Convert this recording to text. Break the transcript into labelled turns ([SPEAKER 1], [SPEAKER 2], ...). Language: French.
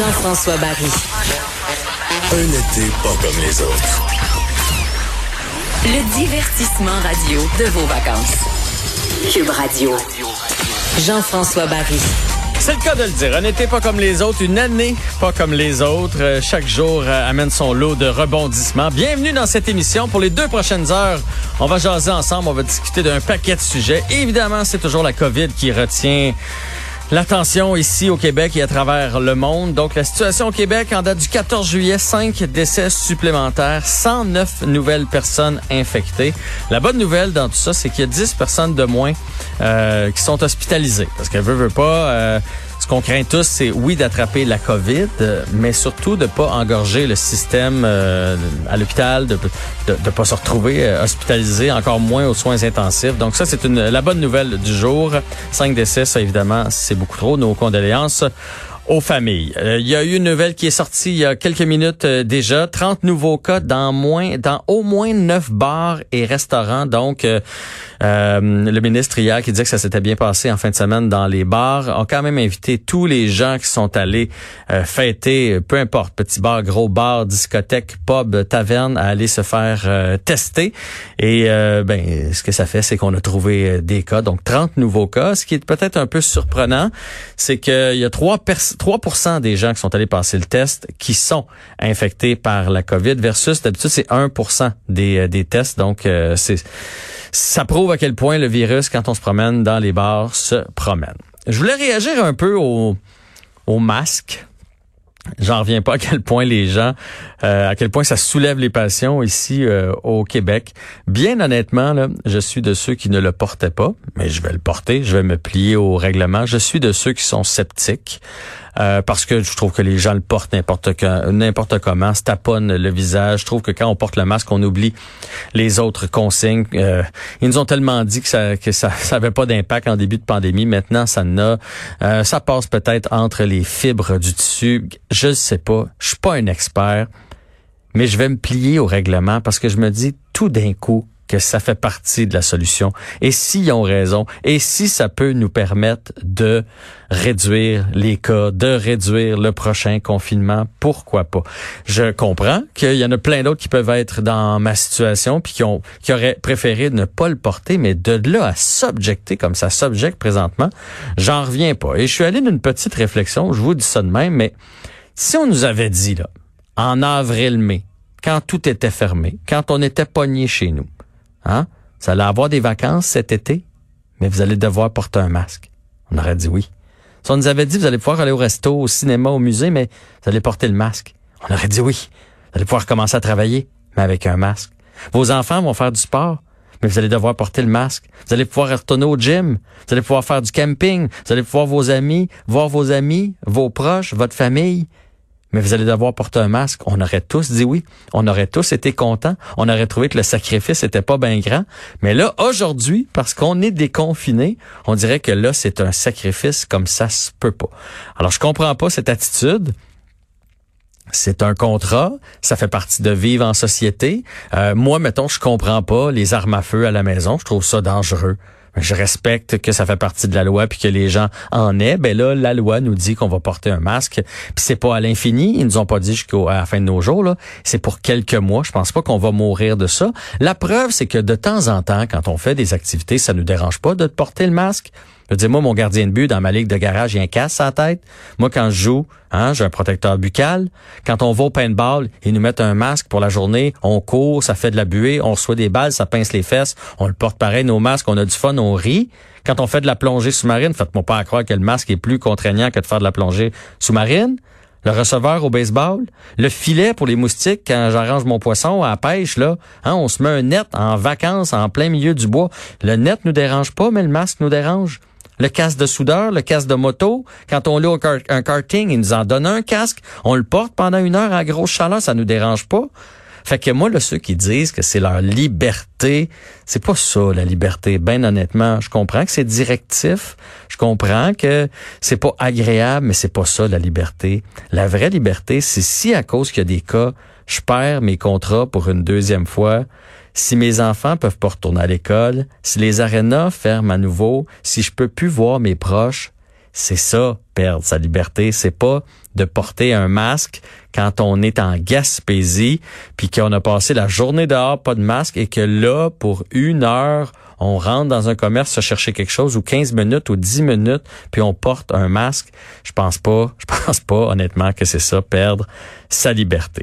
[SPEAKER 1] Jean-François Barry.
[SPEAKER 2] Un été pas comme les autres.
[SPEAKER 1] Le divertissement radio de vos vacances. Cube Radio. Jean-François Barry.
[SPEAKER 3] C'est le cas de le dire. Un été pas comme les autres, une année pas comme les autres. Euh, chaque jour euh, amène son lot de rebondissements. Bienvenue dans cette émission. Pour les deux prochaines heures, on va jaser ensemble, on va discuter d'un paquet de sujets. Évidemment, c'est toujours la COVID qui retient L'attention ici au Québec et à travers le monde. Donc, la situation au Québec en date du 14 juillet, 5 décès supplémentaires, 109 nouvelles personnes infectées. La bonne nouvelle dans tout ça, c'est qu'il y a 10 personnes de moins euh, qui sont hospitalisées. Parce qu'elle veut, veut pas... Euh, qu'on craint tous, c'est oui d'attraper la COVID, mais surtout de pas engorger le système euh, à l'hôpital, de ne pas se retrouver euh, hospitalisé, encore moins aux soins intensifs. Donc ça, c'est une la bonne nouvelle du jour. Cinq décès, ça évidemment, c'est beaucoup trop. Nos condoléances aux familles. Euh, il y a eu une nouvelle qui est sortie il y a quelques minutes déjà. 30 nouveaux cas dans moins, dans au moins 9 bars et restaurants. Donc, euh, le ministre hier qui disait que ça s'était bien passé en fin de semaine dans les bars a quand même invité tous les gens qui sont allés euh, fêter, peu importe, petit bar, gros bar, discothèque, pub, taverne, à aller se faire euh, tester. Et ben, ce que ça fait, c'est qu'on a trouvé des cas, donc 30 nouveaux cas. Ce qui est peut-être un peu surprenant, c'est qu'il y a 3, 3% des gens qui sont allés passer le test qui sont infectés par la COVID versus d'habitude c'est 1 des, des tests. Donc c'est ça prouve à quel point le virus, quand on se promène dans les bars, se promène. Je voulais réagir un peu au, au masque. J'en reviens pas à quel point les gens, euh, à quel point ça soulève les passions ici euh, au Québec. Bien honnêtement, là, je suis de ceux qui ne le portaient pas, mais je vais le porter, je vais me plier au règlement. Je suis de ceux qui sont sceptiques. Euh, parce que je trouve que les gens le portent n'importe n'importe comment, se taponnent le visage. Je trouve que quand on porte le masque, on oublie les autres consignes. Euh, ils nous ont tellement dit que ça que ça, ça avait pas d'impact en début de pandémie. Maintenant, ça n'a. Euh, ça passe peut-être entre les fibres du tissu. Je ne sais pas. Je suis pas un expert, mais je vais me plier au règlement parce que je me dis tout d'un coup que ça fait partie de la solution. Et s'ils ont raison, et si ça peut nous permettre de réduire les cas, de réduire le prochain confinement, pourquoi pas? Je comprends qu'il y en a plein d'autres qui peuvent être dans ma situation puis qui ont qui auraient préféré ne pas le porter, mais de là à s'objecter comme ça s'objecte présentement, j'en reviens pas. Et je suis allé d'une petite réflexion, je vous dis ça de même, mais si on nous avait dit là, en avril-mai, quand tout était fermé, quand on était pogné chez nous, Hein? Vous allez avoir des vacances cet été, mais vous allez devoir porter un masque. On aurait dit oui. Si on nous avait dit, vous allez pouvoir aller au resto, au cinéma, au musée, mais vous allez porter le masque. On aurait dit oui. Vous allez pouvoir commencer à travailler, mais avec un masque. Vos enfants vont faire du sport, mais vous allez devoir porter le masque. Vous allez pouvoir retourner au gym. Vous allez pouvoir faire du camping. Vous allez pouvoir vos amis, voir vos amis, vos proches, votre famille mais vous allez devoir porter un masque. On aurait tous dit oui. On aurait tous été contents. On aurait trouvé que le sacrifice était pas bien grand. Mais là, aujourd'hui, parce qu'on est déconfiné, on dirait que là, c'est un sacrifice comme ça se peut pas. Alors, je comprends pas cette attitude. C'est un contrat, ça fait partie de vivre en société. Euh, moi, mettons, je comprends pas les armes à feu à la maison. Je trouve ça dangereux je respecte que ça fait partie de la loi puis que les gens en aient. Ben là, la loi nous dit qu'on va porter un masque. Puis c'est pas à l'infini. Ils nous ont pas dit jusqu'à la fin de nos jours. Là. C'est pour quelques mois. Je pense pas qu'on va mourir de ça. La preuve, c'est que de temps en temps, quand on fait des activités, ça nous dérange pas de porter le masque. Je dis, moi, mon gardien de but dans ma ligue de garage, il a un casse à la tête. Moi, quand je joue, hein, j'ai un protecteur buccal. Quand on va au paintball, ils nous mettent un masque pour la journée. On court, ça fait de la buée, on reçoit des balles, ça pince les fesses. On le porte pareil, nos masques, on a du fun, on rit. Quand on fait de la plongée sous-marine, faites-moi pas croire que le masque est plus contraignant que de faire de la plongée sous-marine le receveur au baseball, le filet pour les moustiques quand j'arrange mon poisson à pêche là, hein, on se met un net en vacances en plein milieu du bois. Le net nous dérange pas, mais le masque nous dérange le casque de soudeur, le casque de moto. Quand on loue un karting, ils nous en donnent un casque. On le porte pendant une heure à grosse chaleur, ça nous dérange pas. Fait que moi, là, ceux qui disent que c'est leur liberté, c'est pas ça, la liberté. Ben honnêtement, je comprends que c'est directif. Je comprends que c'est pas agréable, mais c'est pas ça, la liberté. La vraie liberté, c'est si à cause qu'il y a des cas, je perds mes contrats pour une deuxième fois, si mes enfants peuvent pas retourner à l'école, si les arénas ferment à nouveau, si je peux plus voir mes proches, c'est ça, perdre sa liberté. C'est pas de porter un masque quand on est en Gaspésie, puis qu'on a passé la journée dehors, pas de masque, et que là, pour une heure, on rentre dans un commerce se chercher quelque chose, ou 15 minutes, ou 10 minutes, puis on porte un masque. Je pense pas, je pense pas, honnêtement, que c'est ça, perdre sa liberté.